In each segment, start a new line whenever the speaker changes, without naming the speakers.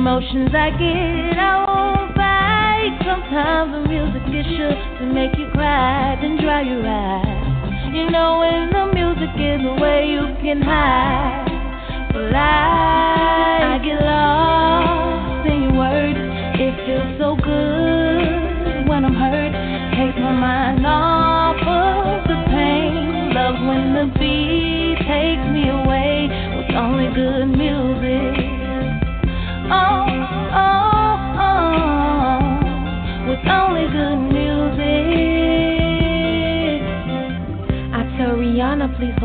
emotions I get, I won't fight. Sometimes the music is sure to make you cry, then dry your eyes. You know when the music is away, you can hide. But I, I get lost in your words. It feels so good when I'm hurt. Takes my mind off of the pain. Love when the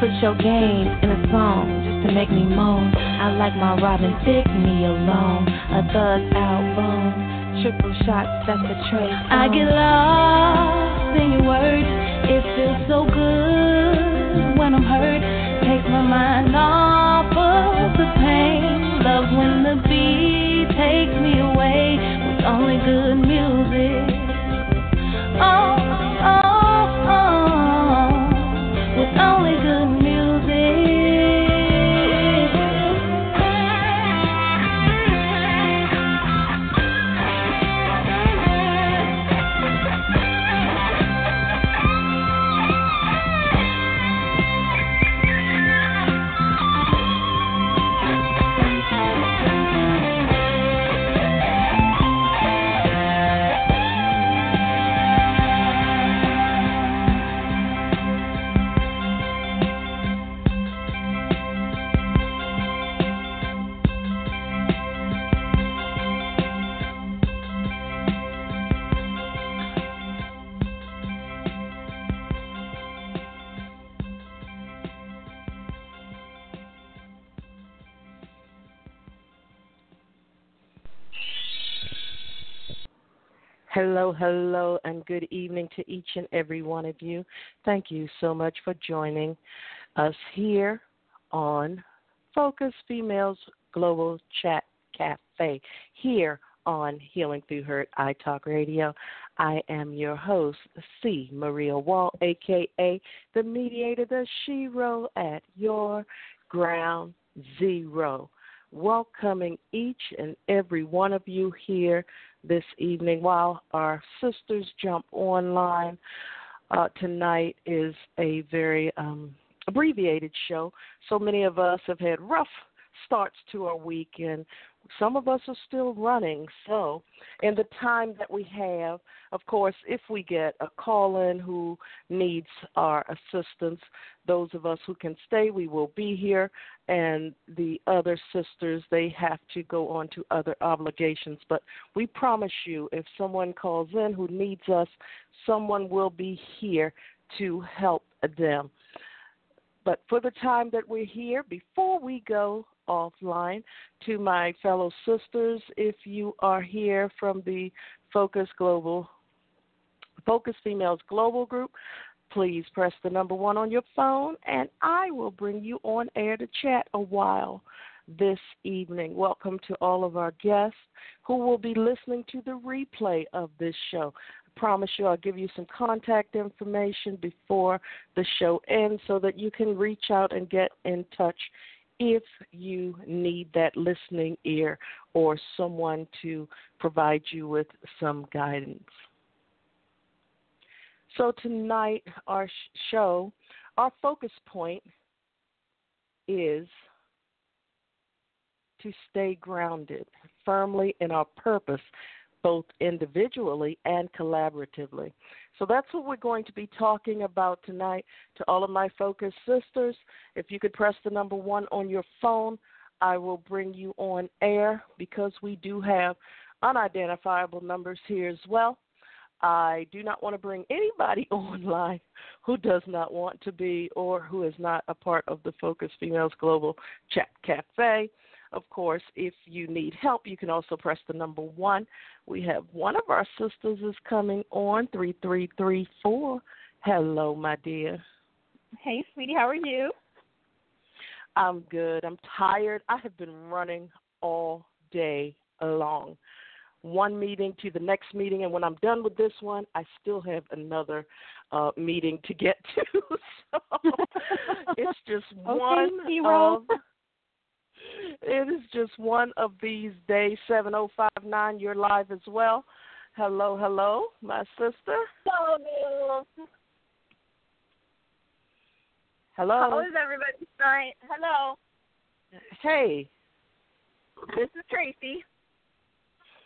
Put your game in a song just to make me moan. I like my Robin, take me alone. A thug album. Triple shots, that's the trace. I get lost in your words. It feels so good when I'm hurt. Takes my mind off of the pain. Love when the beat takes me away with only good music. Oh,
Hello, hello, and good evening to each and every one of you. Thank you so much for joining us here on Focus Females Global Chat Cafe, here on Healing Through Hurt I Talk Radio. I am your host, C. Maria Wall, aka the mediator, the Shero at your ground zero. Welcoming each and every one of you here this evening while our sisters jump online. Uh, tonight is a very um, abbreviated show. So many of us have had rough starts to our week, and some of us are still running. So, in the time that we have, of course, if we get a call in who needs our assistance, those of us who can stay, we will be here. And the other sisters, they have to go on to other obligations. But we promise you, if someone calls in who needs us, someone will be here to help them. But for the time that we're here, before we go offline, to my fellow sisters, if you are here from the Focus Global, Focus Females Global Group, please press the number one on your phone and I will bring you on air to chat a while this evening. Welcome to all of our guests who will be listening to the replay of this show I promise you I'll give you some contact information before the show ends so that you can reach out and get in touch if you need that listening ear or someone to provide you with some guidance. So, tonight, our show, our focus point is to stay grounded firmly in our purpose, both individually and collaboratively. So that's what we're going to be talking about tonight. To all of my focus sisters, if you could press the number one on your phone, I will bring you on air because we do have unidentifiable numbers here as well. I do not want to bring anybody online who does not want to be or who is not a part of the Focus Females Global Chat Cafe. Of course, if you need help, you can also press the number one. We have one of our sisters is coming on three three three four. Hello, my dear.
Hey, sweetie, how are you?
I'm good. I'm tired. I have been running all day long. One meeting to the next meeting, and when I'm done with this one, I still have another uh, meeting to get to. so it's just
okay,
one
hero.
of it is just one of these days. 7059, you're live as well. Hello, hello, my sister.
Hello.
Hello.
How is everybody tonight? Hello.
Hey.
This is Tracy.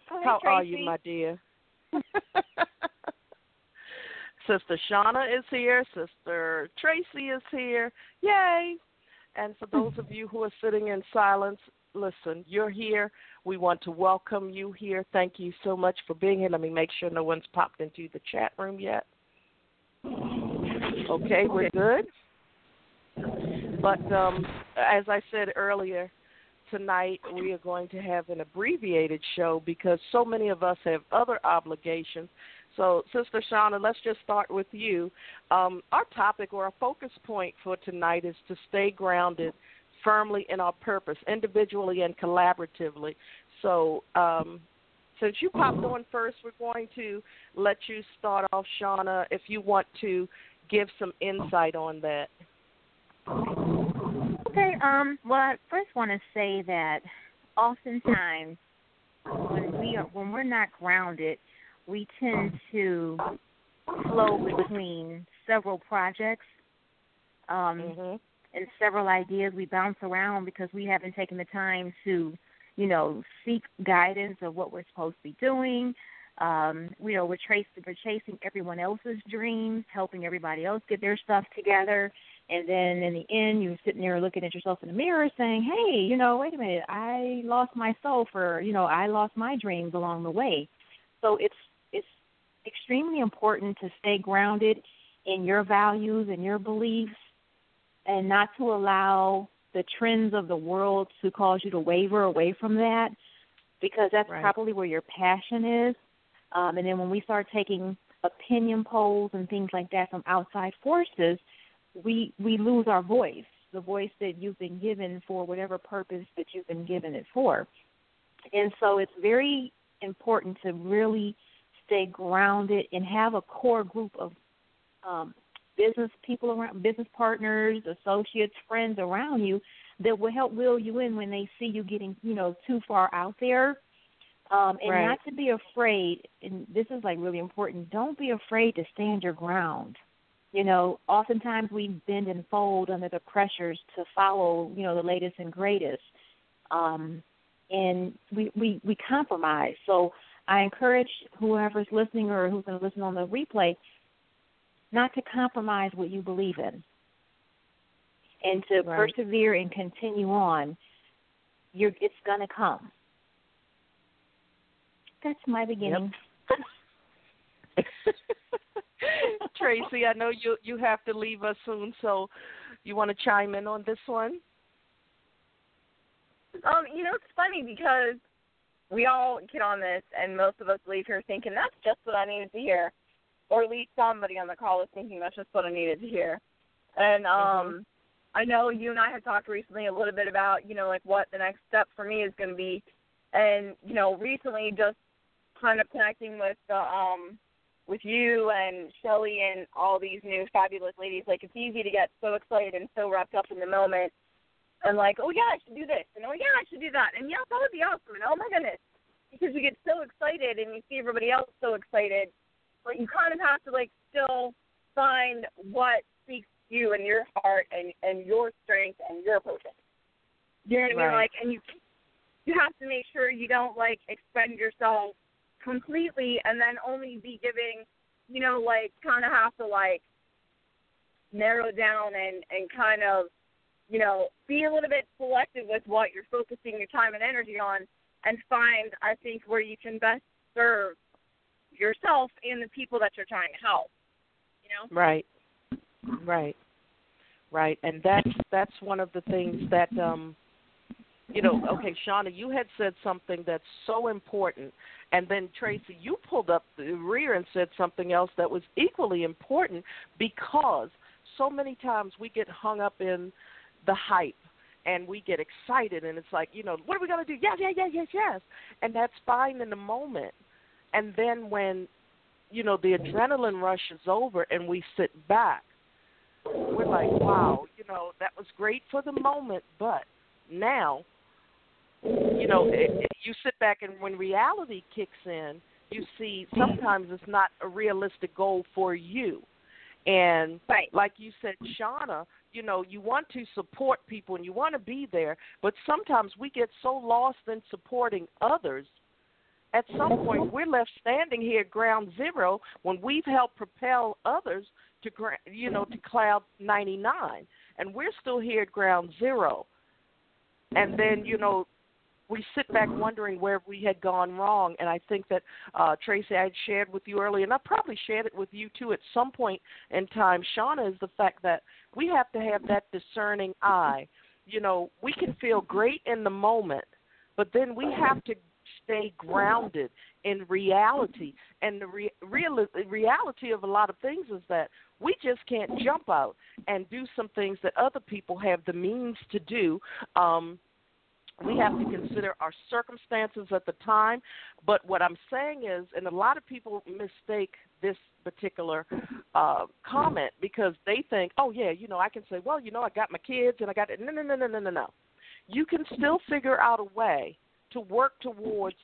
Hey,
How
Tracy.
are you, my dear? Sister Shauna is here. Sister Tracy is here. Yay. And for those of you who are sitting in silence, listen, you're here. We want to welcome you here. Thank you so much for being here. Let me make sure no one's popped into the chat room yet. Okay, we're good. But um, as I said earlier, tonight we are going to have an abbreviated show because so many of us have other obligations. So, Sister Shauna, let's just start with you. Um, our topic or our focus point for tonight is to stay grounded firmly in our purpose, individually and collaboratively. So, um, since you popped on first, we're going to let you start off, Shauna, if you want to give some insight on that.
Okay. Um. Well, I first want to say that oftentimes when we are when we're not grounded, we tend to flow between several projects um,
Mm-hmm.
and several ideas. We bounce around because we haven't taken the time to, you know, seek guidance of what we're supposed to be doing. Um, you know, we're, trace, we're chasing everyone else's dreams, helping everybody else get their stuff together. And then in the end, you're sitting there looking at yourself in the mirror saying, hey, you know, wait a minute, I lost my soul for, you know, I lost my dreams along the way. So it's it's extremely important to stay grounded in your values and your beliefs and not to allow the trends of the world to cause you to waver away from that because that's
Right.
probably where your passion is. Um, and then when we start taking opinion polls and things like that from outside forces, we we lose our voice, the voice that you've been given for whatever purpose that you've been given it for. And so it's very important to really stay grounded and have a core group of um, business people around, business partners, associates, friends around you that will help will you in when they see you getting, you know, too far out there. Um, and
Right.
not to be afraid, and this is like really important. Don't be afraid to stand your ground. You know, oftentimes we bend and fold under the pressures to follow, you know, the latest and greatest. Um, and we, we, we compromise. So I encourage whoever's listening or who's going to listen on the replay not to compromise what you believe in and to
Right.
persevere and continue on. You're, it's going to come. That's my beginning.
Tracy, I know you you have to leave us soon, so you want to chime in on this one?
Um, you know, it's funny because we all get on this, and most of us leave here thinking that's just what I needed to hear, or at least somebody on the call is thinking that's just what I needed to hear. And um, I know you and I have talked recently a little bit about, you know, like what the next step for me is going to be, and you know, recently just kind of connecting with the um with you and Shelly and all these new fabulous ladies, like it's easy to get so excited and so wrapped up in the moment and like, oh yeah, I should do this and oh yeah, I should do that and yeah, that would be awesome and oh my goodness. Because we get so excited and you see everybody else so excited, but you kind of have to like still find what speaks to you and your heart and and your strength and your purpose. You know what I mean?
Right.
Like, and you you have to make sure you don't like expend yourself completely and then only be giving, you know, like kind of have to like narrow down and and kind of, you know, be a little bit selective with what you're focusing your time and energy on, and find I think where you can best serve yourself and the people that you're trying to help. You know.
Right. Right. Right. And that's that's one of the things that um you know, okay, Shauna, you had said something that's so important and then Tracy, you pulled up the rear and said something else that was equally important because so many times we get hung up in the hype and we get excited and it's like, you know, what are we gonna do? Yes, yes, yes, yes, yes and that's fine in the moment. And then when, you know, the adrenaline rush is over and we sit back, we're like, Wow, you know, that was great for the moment, but now you know, it, you sit back and when reality kicks in, you see sometimes it's not a realistic goal for you. And
right.
like you said, Shauna, you know, you want to support people and you want to be there, but sometimes we get so lost in supporting others. At some point, we're left standing here at ground zero when we've helped propel others to, you know, to cloud 99, and we're still here at ground zero. And then, you know, we sit back wondering where we had gone wrong. And I think that uh, Tracy, I had shared with you earlier, and I probably shared it with you too at some point in time. Shauna is the fact that we have to have that discerning eye. You know, we can feel great in the moment, but then we have to stay grounded in reality. And the re- real reality of a lot of things is that we just can't jump out and do some things that other people have the means to do. Um, we have to consider our circumstances at the time. But what I'm saying is, and a lot of people mistake this particular uh, comment because they think, oh, yeah, you know, I can say, well, you know, I got my kids and I got it. No, no, no, no, no, no, no. You can still figure out a way to work towards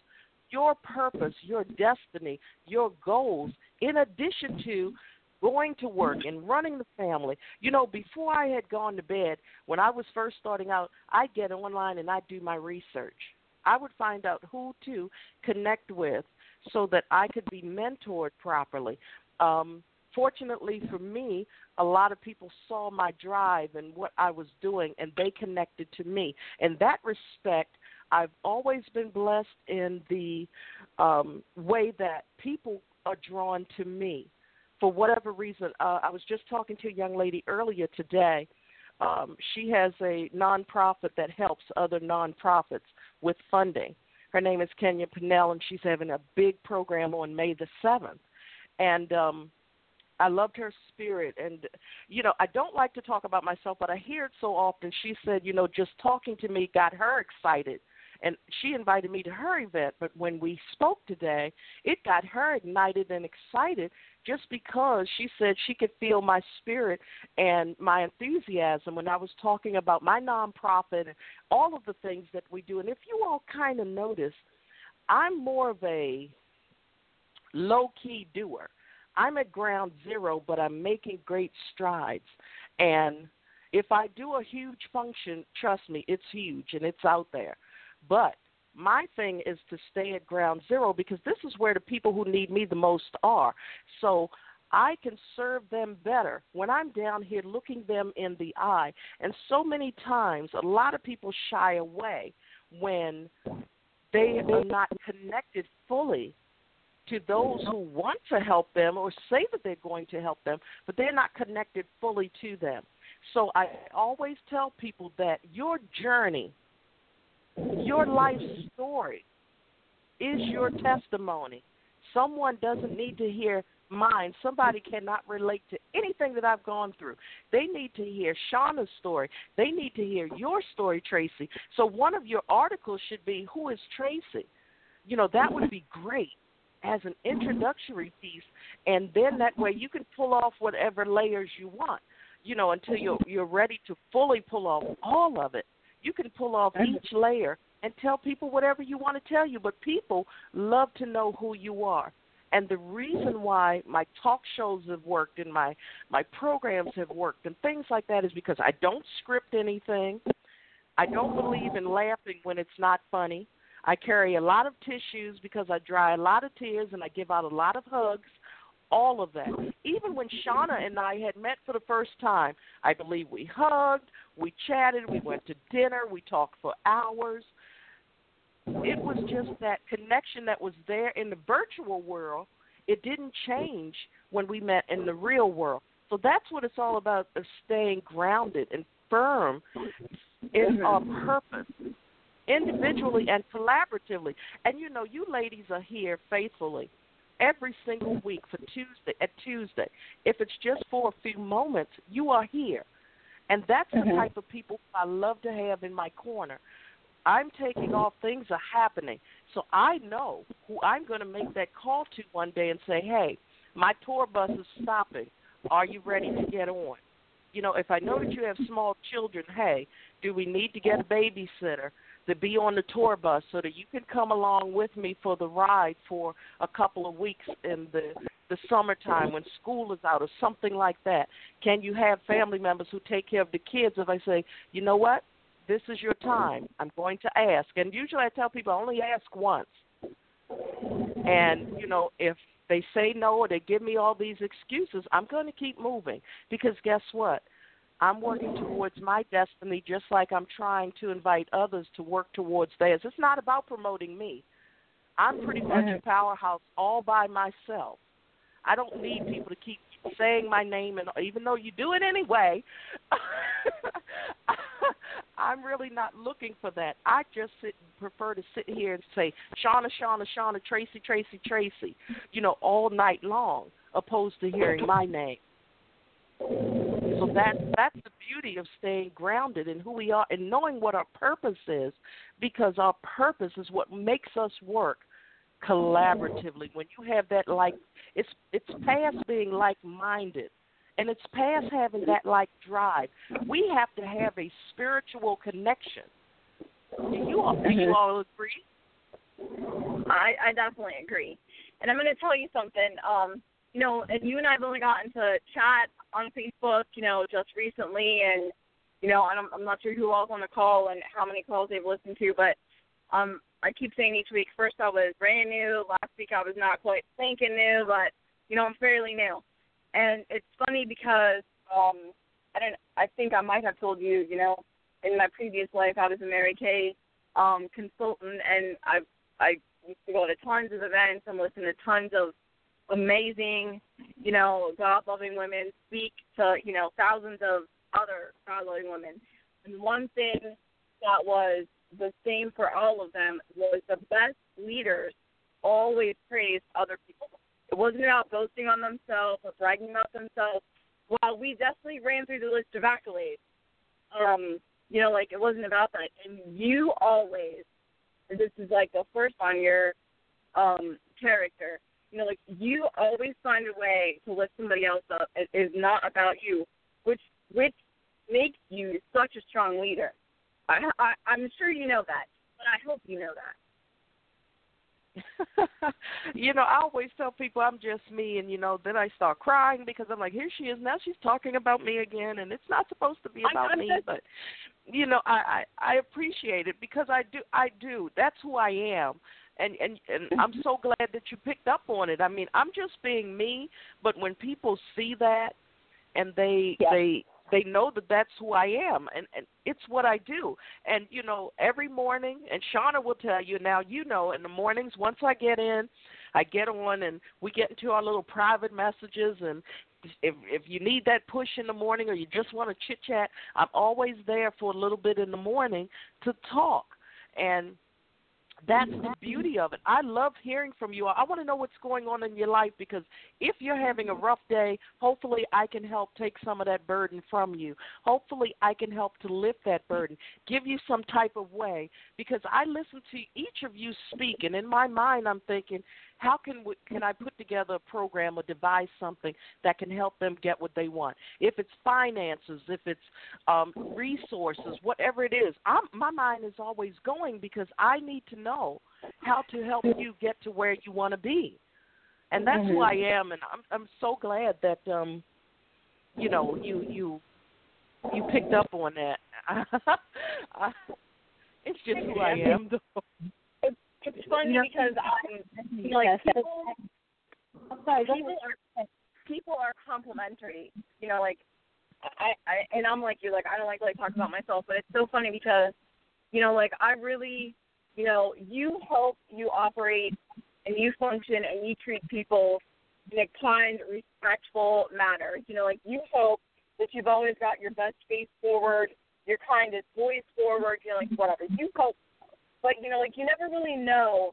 your purpose, your destiny, your goals, in addition to going to work and running the family. You know, before I had gone to bed, when I was first starting out, I'd get online and I'd do my research. I would find out who to connect with so that I could be mentored properly. Um, fortunately for me, a lot of people saw my drive and what I was doing, and they connected to me. In that respect, I've always been blessed in the um, way that people are drawn to me for whatever reason, uh, I was just talking to a young lady earlier today. Um, she has a nonprofit that helps other nonprofits with funding. Her name is Kenya Pinnell, and she's having a big program on May the 7th. And um, I loved her spirit. And, you know, I don't like to talk about myself, but I hear it so often. She said, you know, just talking to me got her excited and she invited me to her event but when we spoke today it got her ignited and excited just because she said she could feel my spirit and my enthusiasm when I was talking about my nonprofit and all of the things that we do. And if you all kind of notice I'm more of a low key doer. I'm at ground zero but I'm making great strides. And if I do a huge function, trust me, it's huge and it's out there. But my thing is to stay at ground zero because this is where the people who need me the most are. So I can serve them better when I'm down here looking them in the eye. And so many times, a lot of people shy away when they are not connected fully to those who want to help them or say that they're going to help them, but they're not connected fully to them. So I always tell people that your journey your life story is your testimony. Someone doesn't need to hear mine. Somebody cannot relate to anything that I've gone through. They need to hear Shauna's story. They need to hear your story, Tracy. So one of your articles should be Who is Tracy? You know, that would be great as an introductory piece, and then that way you can pull off whatever layers you want. You know, until you're you're ready to fully pull off all of it. You can pull off each layer and tell people whatever you want to tell you. But people love to know who you are. And the reason why my talk shows have worked and my my programs have worked and things like that is because I don't script anything. I don't believe in laughing when it's not funny. I carry a lot of tissues because I dry a lot of tears and I give out a lot of hugs. All of that. Even when Shauna and I had met for the first time, I believe we hugged, we chatted, we went to dinner, we talked for hours it was just that connection that was there in the virtual world. It didn't change when we met in the real world. So that's what it's all about: of staying grounded and firm in our purpose, individually and collaboratively. And you know, you ladies are here faithfully every single week for Tuesday at Tuesday. If it's just for a few moments, you are here. And that's the mm-hmm. type of people I love to have in my corner I'm taking off, things are happening. So I know who I'm going to make that call to one day and say, hey, my tour bus is stopping. Are you ready to get on? You know, if I know that you have small children, hey, do we need to get a babysitter to be on the tour bus so that you can come along with me for the ride for a couple of weeks in the the summertime when school is out or something like that? Can you have family members who take care of the kids if I say, you know what? this is your time. I'm going to ask. And usually I tell people I only ask once. And, you know, if they say no or they give me all these excuses, I'm going to keep moving because guess what? I'm working towards my destiny just like I'm trying to invite others to work towards theirs. It's not about promoting me. I'm pretty much a powerhouse all by myself. I don't need people to keep saying my name, and even though you do it anyway, I'm really not looking for that. I just sit, prefer to sit here and say Shauna, Shauna, Shauna, Tracy, Tracy, Tracy, you know, all night long, opposed to hearing my name. So that that's the beauty of staying grounded in who we are and knowing what our purpose is, because our purpose is what makes us work collaboratively. When you have that like, it's it's past being like minded and it's past having that like drive. We have to have a spiritual connection. Do you all, do you mm-hmm. all agree?
I, I definitely agree. And I'm going to tell you something. Um, you know, and you and I have only gotten to chat on Facebook, you know, just recently, and you know, I'm, I'm not sure who all's on the call and how many calls they've listened to, but um, I keep saying each week. First, I was brand new. Last week, I was not quite thinking new, but you know, I'm fairly new. And it's funny because um I don't I think I might have told you, you know, in my previous life I was a Mary Kay um consultant and I I used to go to tons of events and listen to tons of amazing, you know, God loving women speak to, you know, thousands of other God loving women. And one thing that was the same for all of them was the best leaders always praised other people it wasn't about boasting on themselves or bragging about themselves. While we definitely ran through the list of accolades, um, you know, like it wasn't about that. And you always, and this is like the first on your um, character, you know, like you always find a way to lift somebody else up. It is not about you, which which makes you such a strong leader. I, I I'm sure you know that, but I hope you know that.
you know, I always tell people I'm just me, and you know, then I start crying because I'm like, here she is now. She's talking about me again, and it's not supposed to be about me, but you know, I, I I appreciate it because I do I do. That's who I am. And, and and I'm so glad that you picked up on it. I mean, I'm just being me, but when people see that and they yeah. they they know that that's who I am and, and it's what I do. And you know, every morning and Shauna will tell you now, you know, in the mornings once I get in, I get on and we get into our little private messages and if if you need that push in the morning or you just want to chit chat, I'm always there for a little bit in the morning to talk. And that's the beauty of it. I love hearing from you. I want to know what's going on in your life because if you're having a rough day, hopefully I can help take some of that burden from you. Hopefully I can help to lift that burden, give you some type of way because I listen to each of you speak and in my mind I'm thinking, how can we, can I put together a program or devise something that can help them get what they want? If it's finances, if it's um, resources, whatever it is, I'm, my mind is always going because I need to know how to help you get to where you want to be, and that's
mm-hmm.
who I am. And I'm I'm so glad that um, you know you you you picked up on that. it's just who I am, though.
It's funny because um, like people, people are people are complimentary. You know, like I, I and I'm like you're like I don't like like talk about myself, but it's so funny because you know, like I really, you know, you help you operate and you function and you treat people in a kind, respectful manner. You know, like you hope that you've always got your best face forward, your kindest voice forward, you know, like whatever. You hope but you know, like you never really know,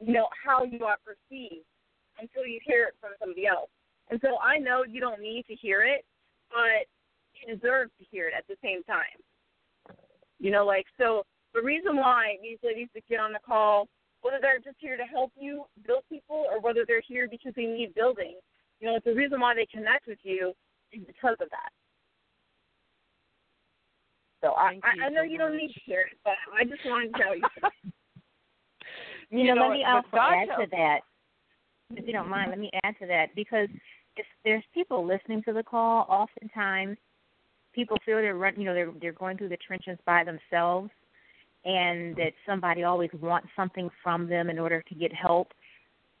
you know, how you are perceived until you hear it from somebody else. And so I know you don't need to hear it, but you deserve to hear it at the same time. You know, like so the reason why these ladies that get on the call, whether they're just here to help you build people or whether they're here because they need building, you know, the reason why they connect with you is because of that. So I, I, I know you don't need to hear it, but I just wanted to tell you.
you, you know,
know,
let me also add to that, if you don't mind. Let me add to that because if there's people listening to the call, oftentimes people feel they're run, you know, they're they're going through the trenches by themselves, and that somebody always wants something from them in order to get help.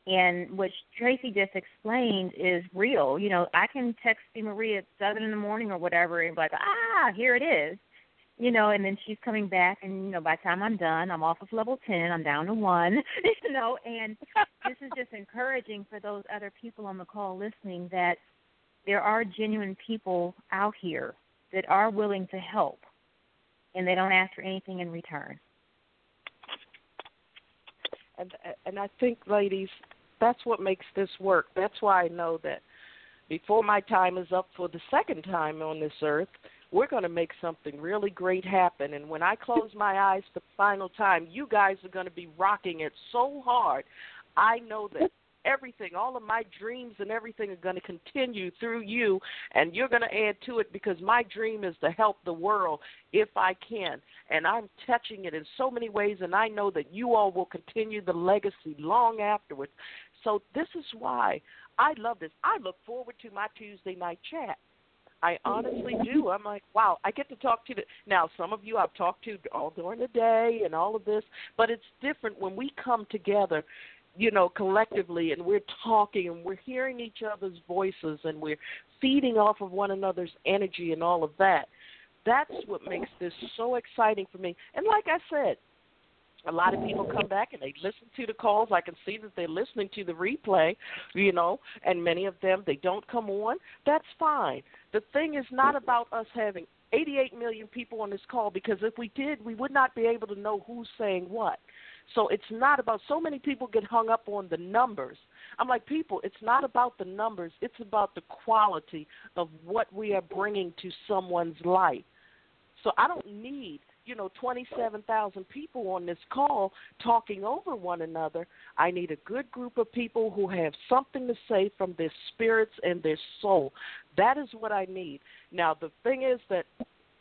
And what Tracy just explained is real. You know, I can text Marie at seven in the morning or whatever, and be like, ah, here it is you know, and then she's coming back, and you know, by the time I'm done, I'm off of level ten, I'm down to one, you know, and this is just encouraging for those other people on the call listening that there are genuine people out here that are willing to help, and they don't ask for anything in return.
And and I think, ladies, that's what makes this work. That's why I know that before my time is up for the second time on this earth we're going to make something really great happen. And when I close my eyes the final time, you guys are going to be rocking it so hard. I know that everything, all of my dreams and everything are going to continue through you, and you're going to add to it because my dream is to help the world if I can. And I'm touching it in so many ways, and I know that you all will continue the legacy long afterwards. So, this is why I love this. I look forward to my Tuesday night chat I honestly do. I'm like, wow, I get to talk to the now. Some of you I've talked to all during the day and all of this, but it's different when we come together, you know, collectively and we're talking and we're hearing each other's voices and we're feeding off of one another's energy and all of that. That's what makes this so exciting for me. And like I said, a lot of people come back and they listen to the calls. I can see that they're listening to the replay, you know, and many of them they don't come on. That's fine. The thing is not about us having 88 million people on this call because if we did, we would not be able to know who's saying what. So it's not about so many people get hung up on the numbers. I'm like, people, it's not about the numbers, it's about the quality of what we are bringing to someone's life. So I don't need you know 27,000 people on this call talking over one another. I need a good group of people who have something to say from their spirits and their soul. That is what I need. Now the thing is that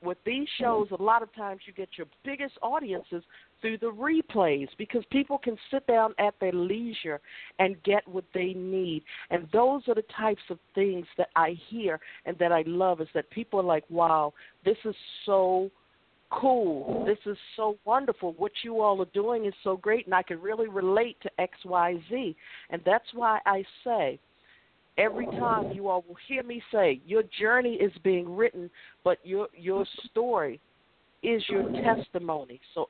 with these shows, a lot of times you get your biggest audiences through the replays because people can sit down at their leisure and get what they need. And those are the types of things that I hear and that I love is that people are like, wow, this is so cool. This is so wonderful. What you all are doing is so great, and I can really relate to XYZ. And that's why I say, every time you all will hear me say, your journey is being written, but your your story is your testimony. So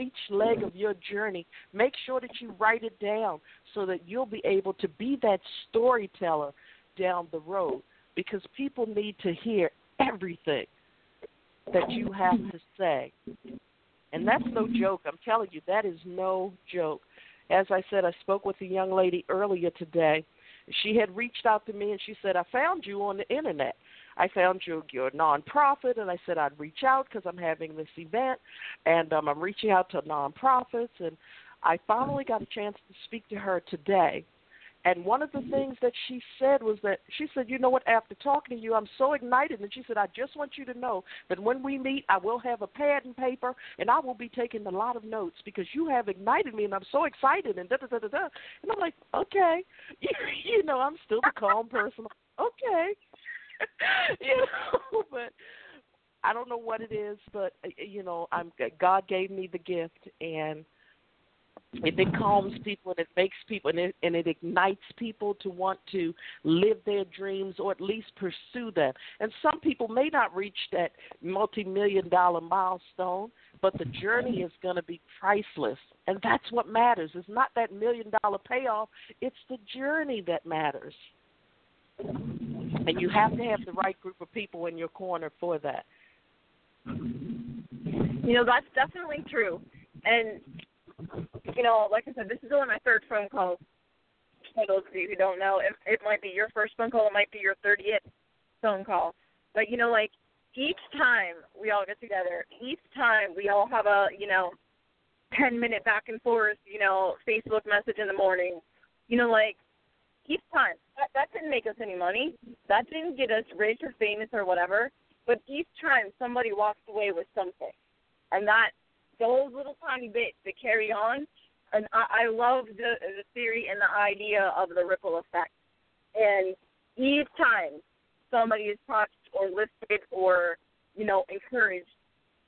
each leg of your journey, make sure that you write it down so that you'll be able to be that storyteller down the road because people need to hear everything that you have to say. And that's no joke. I'm telling you, that is no joke. As I said, I spoke with a young lady earlier today. She had reached out to me and she said, I found you on the internet. I found you, you're a nonprofit, and I said I'd reach out because I'm having this event, and um, I'm reaching out to nonprofits, and I finally got a chance to speak to her today. And one of the things that she said was that she said, You know what, after talking to you, I'm so ignited. And she said, I just want you to know that when we meet, I will have a pad and paper and I will be taking a lot of notes because you have ignited me and I'm so excited and da da da da da. And I'm like, Okay. you know, I'm still the calm person. Okay. you know, but I don't know what it is, but uh, you know, I'm God gave me the gift and it calms people and it makes people and it, and it ignites people to want to live their dreams or at least pursue them. And some people may not reach that multi-million dollar milestone, but the journey is going to be priceless. And that's what matters. It's not that million dollar payoff, it's the journey that matters. And you have to have the right group of people in your corner for that.
You know, that's definitely true. And you know, like I said, this is only my third phone call. For those of you who don't know, it, it might be your first phone call, it might be your 30th phone call. But you know, like each time we all get together, each time we all have a you know, 10 minute back and forth, you know, Facebook message in the morning. You know, like each time that, that didn't make us any money. That didn't get us rich or famous or whatever. But each time somebody walks away with something, and that those little tiny bits that carry on. And I, I love the the theory and the idea of the ripple effect. And each time somebody is touched or lifted or you know encouraged,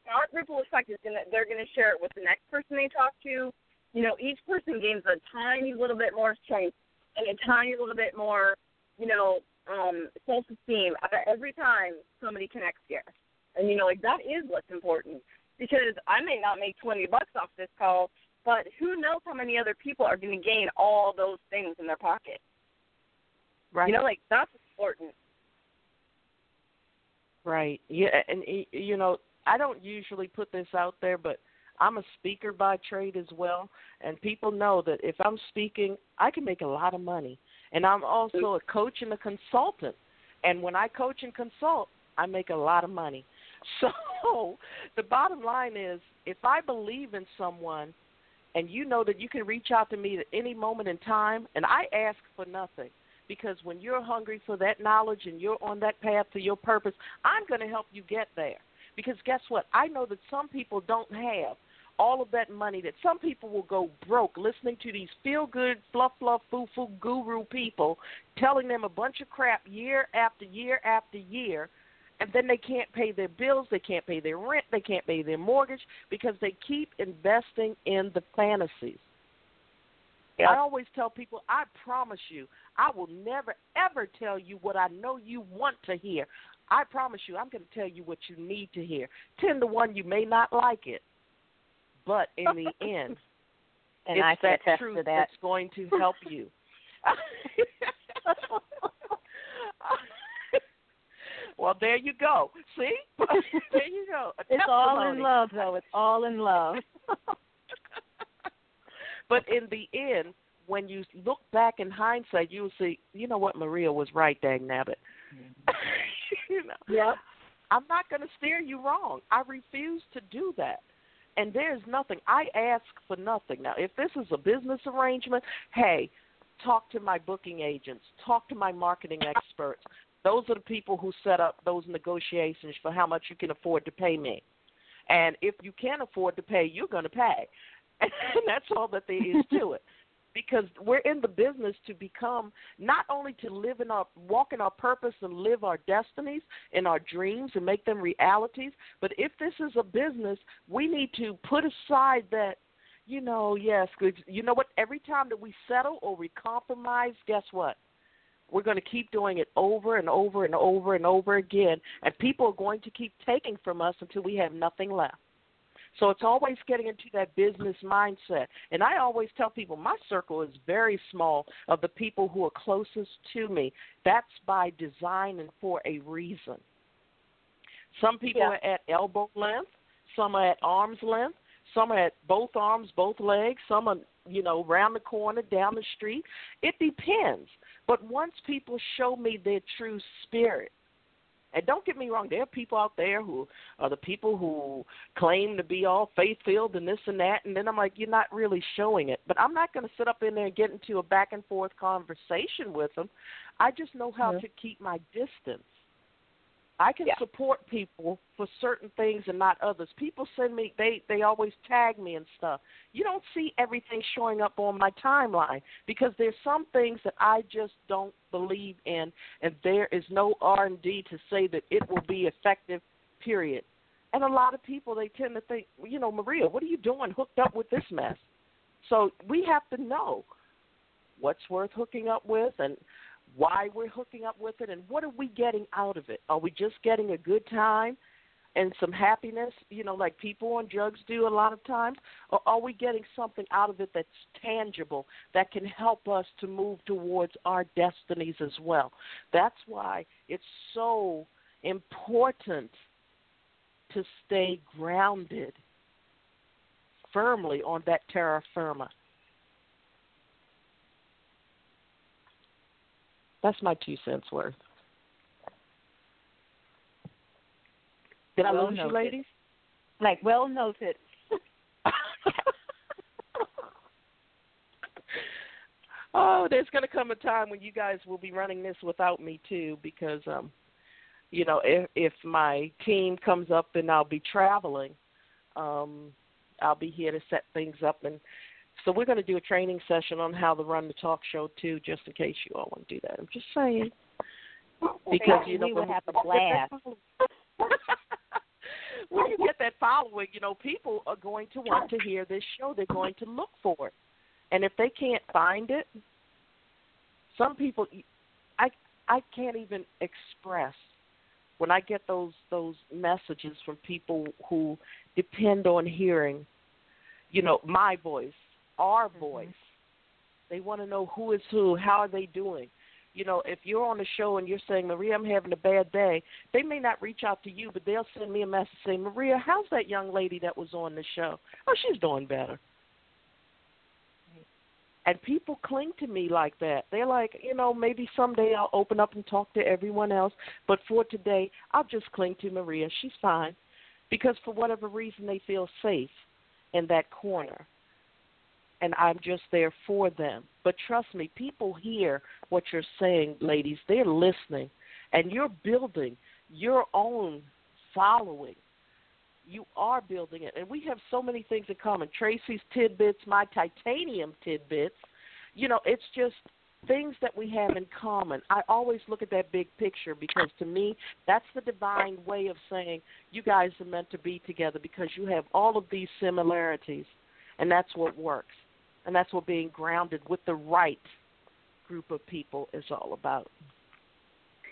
that ripple effect is gonna they're gonna share it with the next person they talk to. You know, each person gains a tiny little bit more strength and a tiny little bit more, you know, um, self esteem every time somebody connects here. And you know, like that is what's important because I may not make twenty bucks off this call, but who knows how many other people are going to gain all those things in their pocket.
Right.
You know, like that's important.
Right. Yeah, and you know, I don't usually put this out there, but I'm a speaker by trade as well, and people know that if I'm speaking, I can make a lot of money. And I'm also a coach and a consultant. And when I coach and consult, I make a lot of money. So the bottom line is if I believe in someone and you know that you can reach out to me at any moment in time and I ask for nothing because when you're hungry for that knowledge and you're on that path to your purpose, I'm going to help you get there. Because guess what? I know that some people don't have all of that money that some people will go broke listening to these feel good fluff fluff foo foo guru people telling them a bunch of crap year after year after year and then they can't pay their bills, they can't pay their rent, they can't pay their mortgage because they keep investing in the fantasies. I always tell people, I promise you, I will never ever tell you what I know you want to hear. I promise you, I'm going to tell you what you need to hear. Ten to one, you may not like it, but in the end,
and
it's
I
that truth
that.
that's going to help you. Well, there you go. See? there you go. A
it's all in love, though. It's all in love.
but in the end, when you look back in hindsight, you'll see, you know what, Maria was right, dang nabbit. you know.
Yep.
I'm not going to steer you wrong. I refuse to do that. And there's nothing. I ask for nothing. Now, if this is a business arrangement, hey, talk to my booking agents, talk to my marketing experts, those are the people who set up those negotiations for how much you can afford to pay me. And if you can't afford to pay, you're going to pay. And that's all that there is to it. Because we're in the business to become not only to live in our walk in our purpose and live our destinies and our dreams and make them realities, but if this is a business, we need to put aside that you know, yes, you know what? Every time that we settle or we compromise, guess what? We're going to keep doing it over and over and over and over again, and people are going to keep taking from us until we have nothing left. So it's always getting into that business mindset. And I always tell people my circle is very small of the people who are closest to me. That's by design and for a reason. Some people
Yeah.
are at elbow length, some are at arm's length, some are at both arms, both legs, some are, you know, round the corner, down the street. It depends. But once people show me their true spirit, And don't get me wrong, there are people out there who are the people who claim to be all faith filled and this and that, and then I'm like, you're not really showing it. But I'm not going to sit up in there and get into a back and forth conversation with them. I just know how mm-hmm. to keep my distance. I can
yeah.
support people for certain things and not others. People send me they they always tag me and stuff. You don't see everything showing up on my timeline because there's some things that I just don't believe in and there is no R&D to say that it will be effective period. And a lot of people they tend to think, you know, Maria, what are you doing hooked up with this mess? So we have to know what's worth hooking up with and why we're hooking up with it and what are we getting out of it? Are we just getting a good time and some happiness, you know, like people on drugs do a lot of times? Or are we getting something out of it that's tangible that can help us to move towards our destinies as well? That's why it's so important to stay grounded firmly on that terra firma That's my two cents worth. Did
well
I lose
noted.
you, ladies?
Like well noted.
oh, there's going to come a time when you guys will be running this without me too, because um, you know, if if my team comes up and I'll be traveling, um, I'll be here to set things up and so we're going to do a training session on how to run the talk show too, just in case you all want to do that. I'm just saying because you know
we would have a blast.
when you get that following, you know people are going to want to hear this show. They're going to look for it, and if they can't find it, some people, I I can't even express when I get those those messages from people who depend on hearing, you know, my voice our
mm-hmm.
voice. They want to know who is who, how are they doing. You know, if you're on the show and you're saying, Maria, I'm having a bad day, they may not reach out to you, but they'll send me a message saying, Maria, how's that young lady that was on the show? Oh, she's doing better. And people cling to me like that. They're like, you know, maybe someday I'll open up and talk to everyone else, but for today, I'll just cling to Maria. She's fine. Because for whatever reason, they feel safe in that corner and I'm just there for them. But trust me, people hear what you're saying, ladies. They're listening, and you're building your own following. You are building it, and we have so many things in common. Tracy's tidbits, my titanium tidbits. You know, it's just things that we have in common. I always look at that big picture because to me, that's the divine way of saying you guys are meant to be together because you have all of these similarities, and that's what works and that's what being grounded with the right group of people is all about.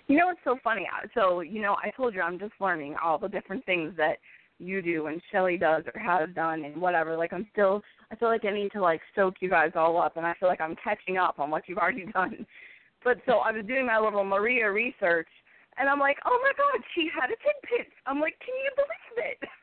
You know what's so funny? So you know, I told you I'm just learning all the different things that you do and Shelly does or has done and whatever. Like I'm still, I feel like I need to like soak you guys all up, and I feel like I'm catching up on what you've already done. But so I was doing my little Maria research, and I'm like, oh my god, she had a tidbit. I'm like, can you believe it?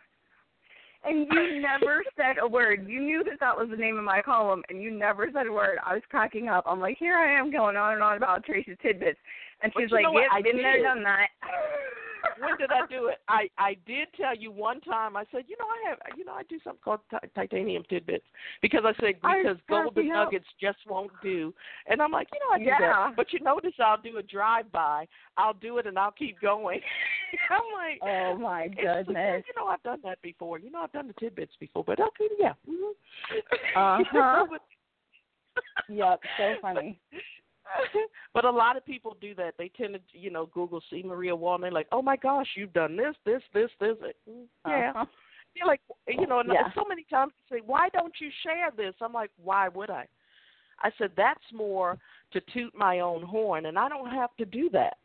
and you never said a word. You knew that that was the name of my column, and you never said a word. I was cracking up. I'm like, here I am going on and on about Tracy's tidbits, and she's like, yep,
I've
been there, done that.
when did I do it? I I did tell you one time. I said, you know, I have, you know, I do something called t- titanium tidbits because I said because golden nuggets just won't do, and I'm like, you know, I do
yeah.
that. But you notice I'll do a drive by. I'll do it and I'll keep going. I'm like,
oh my goodness.
You know, I've done that before. You know, I've done the tidbits before, but okay, yeah. Mm-hmm.
Uh huh. yep, so funny.
but a lot of people do that. They tend to, you know, Google see Maria Walden, like, oh my gosh, you've done this, this, this, this. Mm, yeah. Uh-huh. You're like, you know, and
yeah.
so many times they say, why don't you share this? I'm like, why would I? I said that's more to toot my own horn, and I don't have to do that.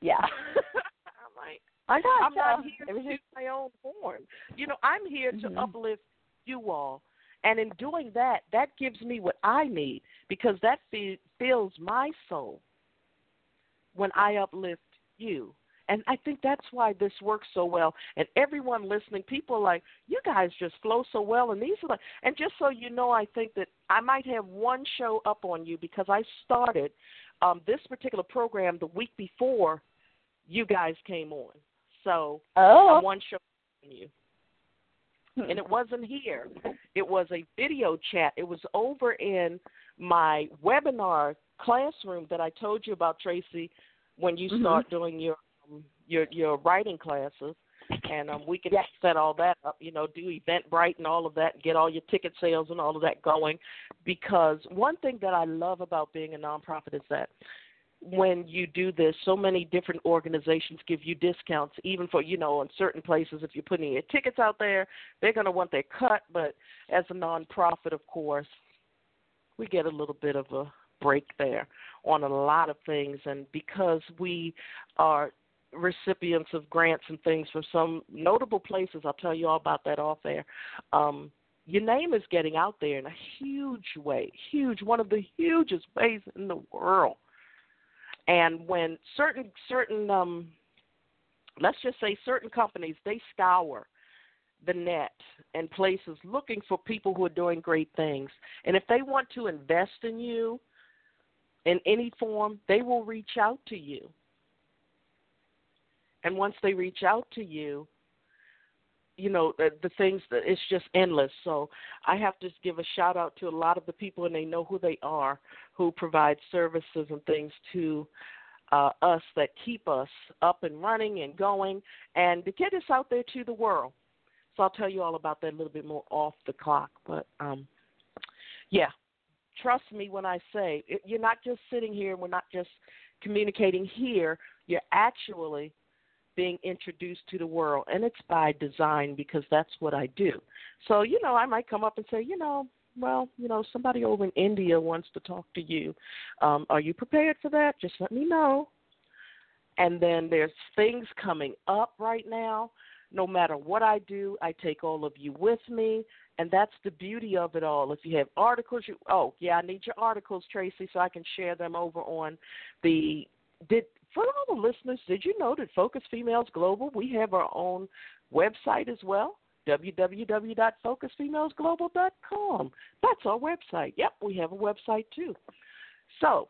Yeah.
I'm like,
I got
I'm not here to toot my own horn. You know, I'm here to
mm-hmm.
uplift you all and in doing that, that gives me what I need because that fills my soul when I uplift you. And I think that's why this works so well. And everyone listening, people are like, you guys just flow so well. And these are like, and just so you know, I think that I might have one show up on you because I started um, this particular program the week before you guys came on. So
oh.
One show on you. And it wasn't here. It was a video chat. It was over in my webinar classroom that I told you about, Tracy, when you
mm-hmm.
start doing your um, your your writing classes and um, we can
yes.
set all that up. You know, do Eventbrite and all of that, and get all your ticket sales and all of that going. Because one thing that I love about being a nonprofit is that when you do this, so many different organizations give you discounts, even for you know, in certain places. If you're putting your tickets out there, they're going to want their cut. But as a nonprofit, of course, we get a little bit of a break there on a lot of things, and because we are recipients of grants and things from some notable places. I'll tell you all about that off there. Um, your name is getting out there in a huge way, huge, one of the hugest ways in the world. And when certain certain um, let's just say certain companies they scour the net and places looking for people who are doing great things. And if they want to invest in you in any form, they will reach out to you. And once they reach out to you, you know the, the things that it's just endless. So I have to give a shout out to a lot of the people, and they know who they are, who provide services and things to uh, us that keep us up and running and going, and to get us out there to the world. So I'll tell you all about that a little bit more off the clock. But um, yeah, trust me when I say it, you're not just sitting here. And we're not just communicating here. You're actually being introduced to the world, and it's by design because that's what I do. So, you know, I might come up and say, you know, well, you know, somebody over in India wants to talk to you. Um, are you prepared for that? Just let me know. And then there's things coming up right now. No matter what I do, I take all of you with me. And that's the beauty of it all. If you have articles, you oh yeah, I need your articles, Tracy, so I can share them over on the did for all the listeners, did you know that Focus Females Global, we have our own website as well? www.focusfemalesglobal.com. That's our website. Yep, we have a website too. So,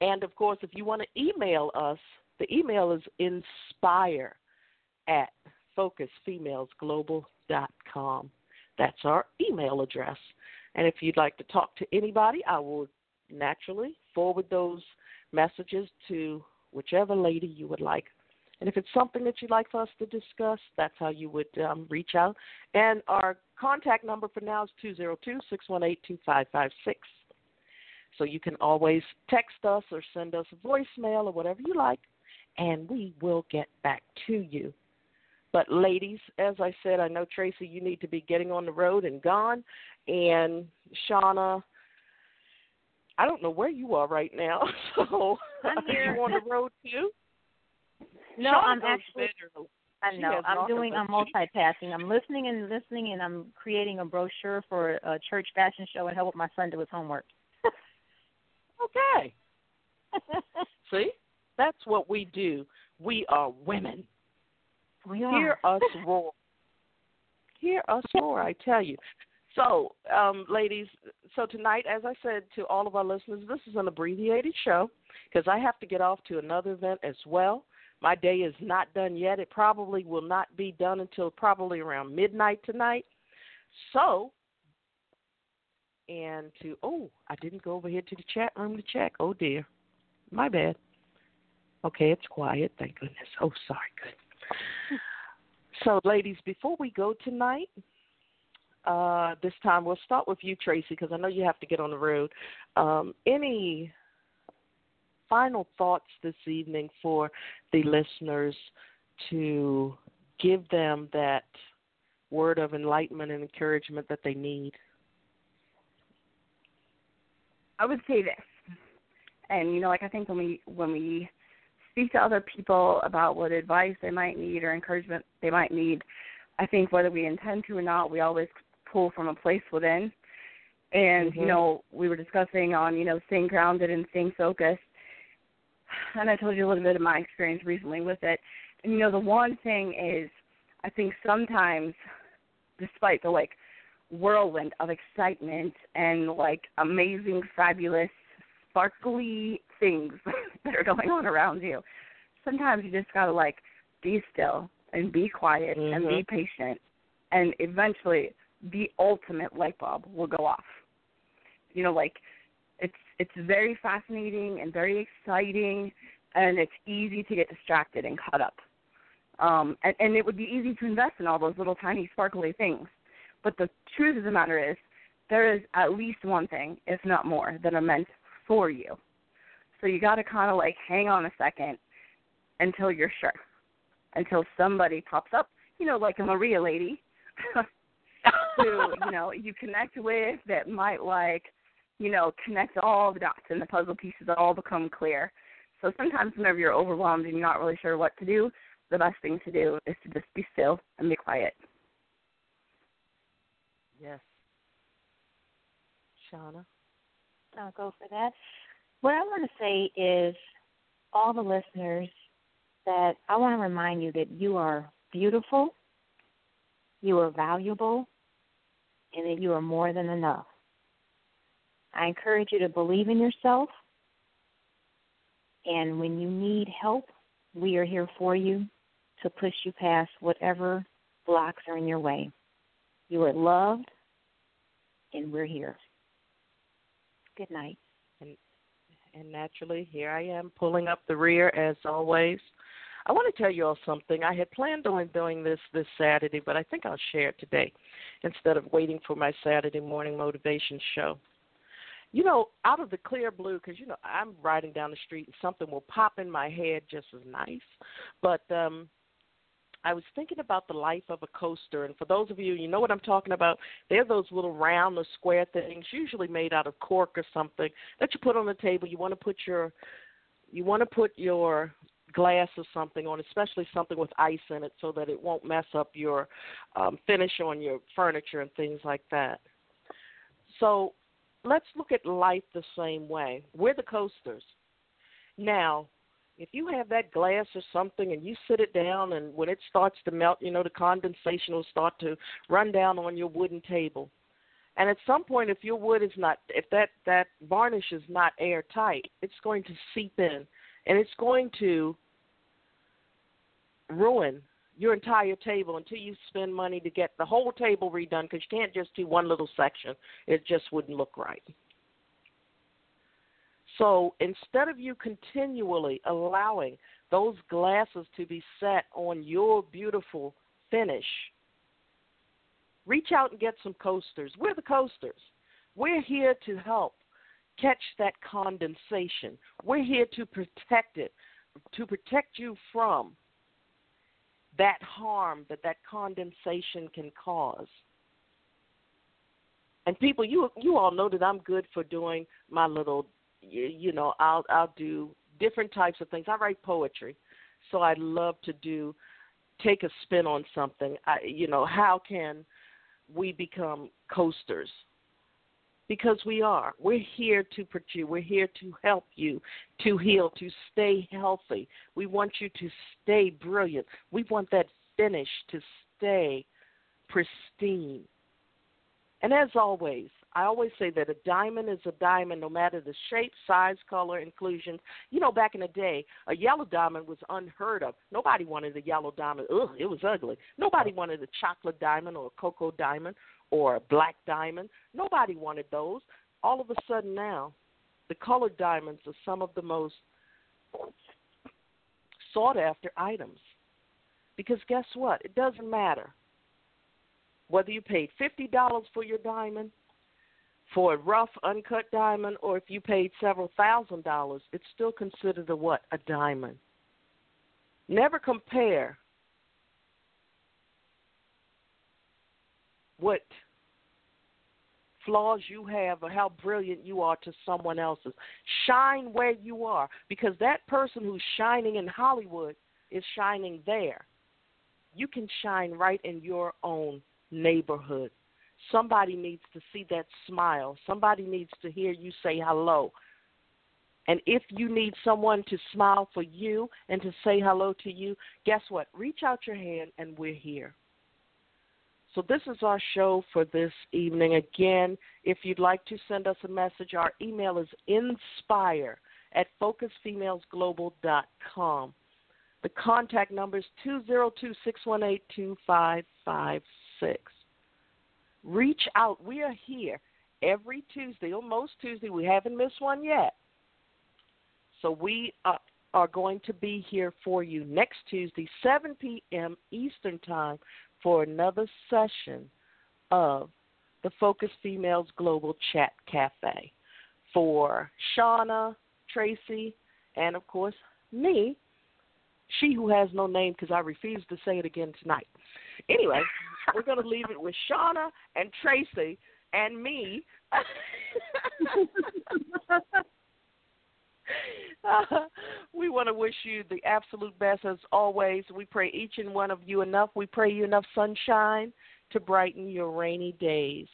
and of course, if you want to email us, the email is inspire at focusfemalesglobal.com. That's our email address. And if you'd like to talk to anybody, I will naturally forward those messages to whichever lady you would like. And if it's something that you'd like for us to discuss, that's how you would um, reach out. And our contact number for now is 202 618 2556. So you can always text us or send us a voicemail or whatever you like, and we will get back to you. But, ladies, as I said, I know, Tracy, you need to be getting on the road and gone. And, Shauna, I don't know where you are right now. So
I'm here.
are you on the road too?
No,
Shauna
I'm actually.
better.
I know. I'm doing. I'm multitasking. I'm listening and listening, and I'm creating a brochure for a church fashion show and help my son do his homework.
okay. See, that's what we do. We are women.
We are.
Hear us roar. Hear us roar. I tell you. So, um, ladies, so tonight, as I said to all of our listeners, this is an abbreviated show because I have to get off to another event as well. My day is not done yet. It probably will not be done until probably around midnight tonight. So, and to, oh, I didn't go over here to the chat room to check. Oh, dear. My bad. Okay, it's quiet. Thank goodness. Oh, sorry. Good. So, ladies, before we go tonight, uh, this time. We'll start with you, Tracy, because I know you have to get on the road. Um, any final thoughts this evening for the listeners to give them that word of enlightenment and encouragement that they need?
I would say this, and you know, like I think when we when we speak to other people about what advice they might need or encouragement they might need, I think whether we intend to or not, we always pull from a place within. And
mm-hmm.
you know, we were discussing on you know staying grounded and staying focused. And I told you a little bit of my experience recently with it. And you know, the one thing is, I think sometimes, despite the like whirlwind of excitement and like amazing, fabulous, sparkly things that are going on around you, sometimes you just gotta like be still and be quiet
mm-hmm.
and be patient, and eventually the ultimate light bulb will go off. You know, like it's it's very fascinating and very exciting, and it's easy to get distracted and caught up. Um, and, and it would be easy to invest in all those little tiny sparkly things. But the truth of the matter is, there is at least one thing, if not more, that are meant for you. So you got to kind of like hang on a second until you're sure, until somebody pops up, you know, like a Maria lady, who you know you connect with that might like, you know, connect all the dots and the puzzle pieces all become clear. So sometimes whenever you're overwhelmed and you're not really sure what to do, the best thing to do is to just be still and be quiet.
Yes. Shauna?
I'll go for that. What I want to say is, all the listeners, that I want to remind you that you are beautiful, you are valuable, and that you are more than enough. I encourage you to believe in yourself, and when you need help, we are here for you to push you past whatever blocks are in your way. You are loved, and we're here. Good night.
And, and naturally, here I am pulling up the rear as always. I want to tell you all something. I had planned on doing this this Saturday, but I think I'll share it today instead of waiting for my Saturday morning motivation show. You know, out of the clear blue, because you know I'm riding down the street and something will pop in my head just as nice. But um, I was thinking about the life of a coaster, and for those of you, you know what I'm talking about. They're those little round or square things, usually made out of cork or something, that you put on the table. You want to put your, you want to put your glass or something on, especially something with ice in it, so that it won't mess up your um, finish on your furniture and things like that. So let's look at life the same way. We're the coasters. Now, if you have that glass or something and you sit it down and when it starts to melt, you know, the condensation will start to run down on your wooden table. And at some point if your wood is not if that that varnish is not airtight, it's going to seep in and it's going to ruin your entire table until you spend money to get the whole table redone because you can't just do one little section. It just wouldn't look right. So instead of you continually allowing those glasses to be set on your beautiful finish, reach out and get some coasters. We're the coasters. We're here to help catch that condensation. We're here to protect it, to protect you from that harm that that condensation can cause. And people, you you all know that I'm good for doing my little you, know I'll I'll do different types of things. I write poetry, so I love to do take a spin on something. I, you know, how can we become coasters? Because we are. We're here to you. We're here to help you to heal, to stay healthy. We want you to stay brilliant. We want that finish to stay pristine. And as always, I always say that a diamond is a diamond no matter the shape, size, color, inclusion. You know, back in the day, a yellow diamond was unheard of. Nobody wanted a yellow diamond. Ugh, it was ugly. Nobody wanted a chocolate diamond or a cocoa diamond or black diamond. Nobody wanted those. All of a sudden now, the colored diamonds are some of the most sought after items. Because guess what? It doesn't matter whether you paid $50 for your diamond for a rough uncut diamond or if you paid several thousand dollars, it's still considered a what? A diamond. Never compare what flaws you have or how brilliant you are to someone else's. Shine where you are because that person who's shining in Hollywood is shining there. You can shine right in your own neighborhood. Somebody needs to see that smile. Somebody needs to hear you say hello. And if you need someone to smile for you and to say hello to you, guess what? Reach out your hand and we're here. So, this is our show for this evening. Again, if you'd like to send us a message, our email is inspire at focusfemalesglobal.com. The contact number is 202 618 2556. Reach out. We are here every Tuesday, or most Tuesday. We haven't missed one yet. So we are, are going to be here for you next Tuesday, 7 p.m. Eastern Time, for another session of the Focus Females Global Chat Cafe. For Shauna, Tracy, and of course me, she who has no name because I refuse to say it again tonight. Anyway, we're going to leave it with Shauna and Tracy and me. we want to wish you the absolute best as always. We pray each and one of you enough. We pray you enough sunshine to brighten your rainy days.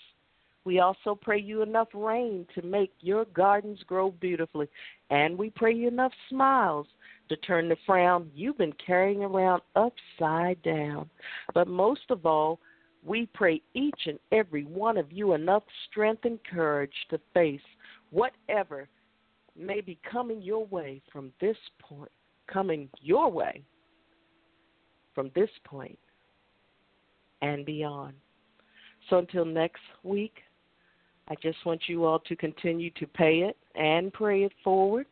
We also pray you enough rain to make your gardens grow beautifully. And we pray you enough smiles to turn the frown you've been carrying around upside down. But most of all, we pray each and every one of you enough strength and courage to face whatever may be coming your way from this point, coming your way from this point and beyond. So until next week, I just want you all to continue to pay it and pray it forward.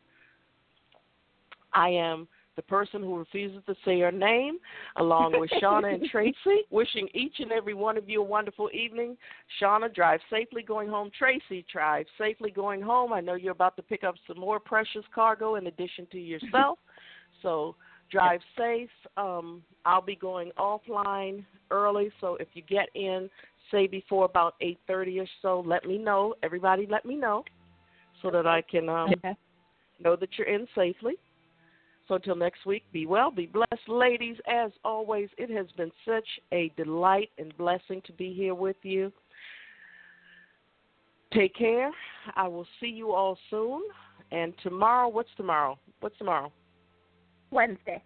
I am the person who refuses to say her name, along with Shauna and Tracy, wishing each and every one of you a wonderful evening. Shauna, drive safely going home. Tracy, drive safely going home. I know you're about to pick up some more precious cargo in addition to yourself. So drive safe. Um, I'll be going offline early, so if you get in, say before about 8:30 or so, let me know. Everybody, let me know, so that I can um, okay. know that you're in safely. So until next week, be well, be blessed, ladies. As always, it has been such a delight and blessing to be here with you. Take care. I will see you all soon. And tomorrow, what's tomorrow? What's tomorrow?
Wednesday.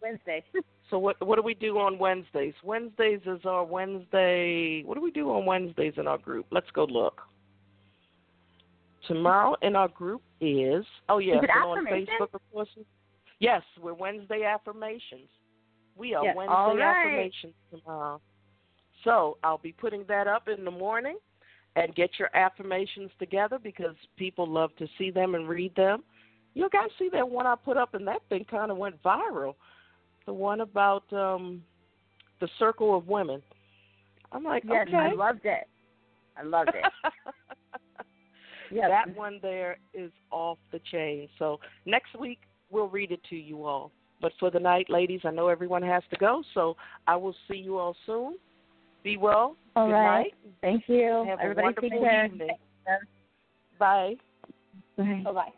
Wednesday.
So what what do we do on Wednesdays? Wednesdays is our Wednesday. What do we do on Wednesdays in our group? Let's go look. Tomorrow in our group is oh
yeah,
on Facebook of course. Yes, we're Wednesday affirmations. We are
yes,
Wednesday
right.
affirmations tomorrow. So I'll be putting that up in the morning and get your affirmations together because people love to see them and read them. You guys see that one I put up and that thing kind of went viral the one about um the circle of women. I'm like,
yes,
okay.
I loved it. I loved it.
yeah, that one there is off the chain. So next week we'll read it to you all. But for the night, ladies, I know everyone has to go, so I will see you all soon. Be well.
All
Good
right.
Night.
Thank you.
Have
Everybody
a wonderful
take care.
evening. Bye.
Bye. Bye.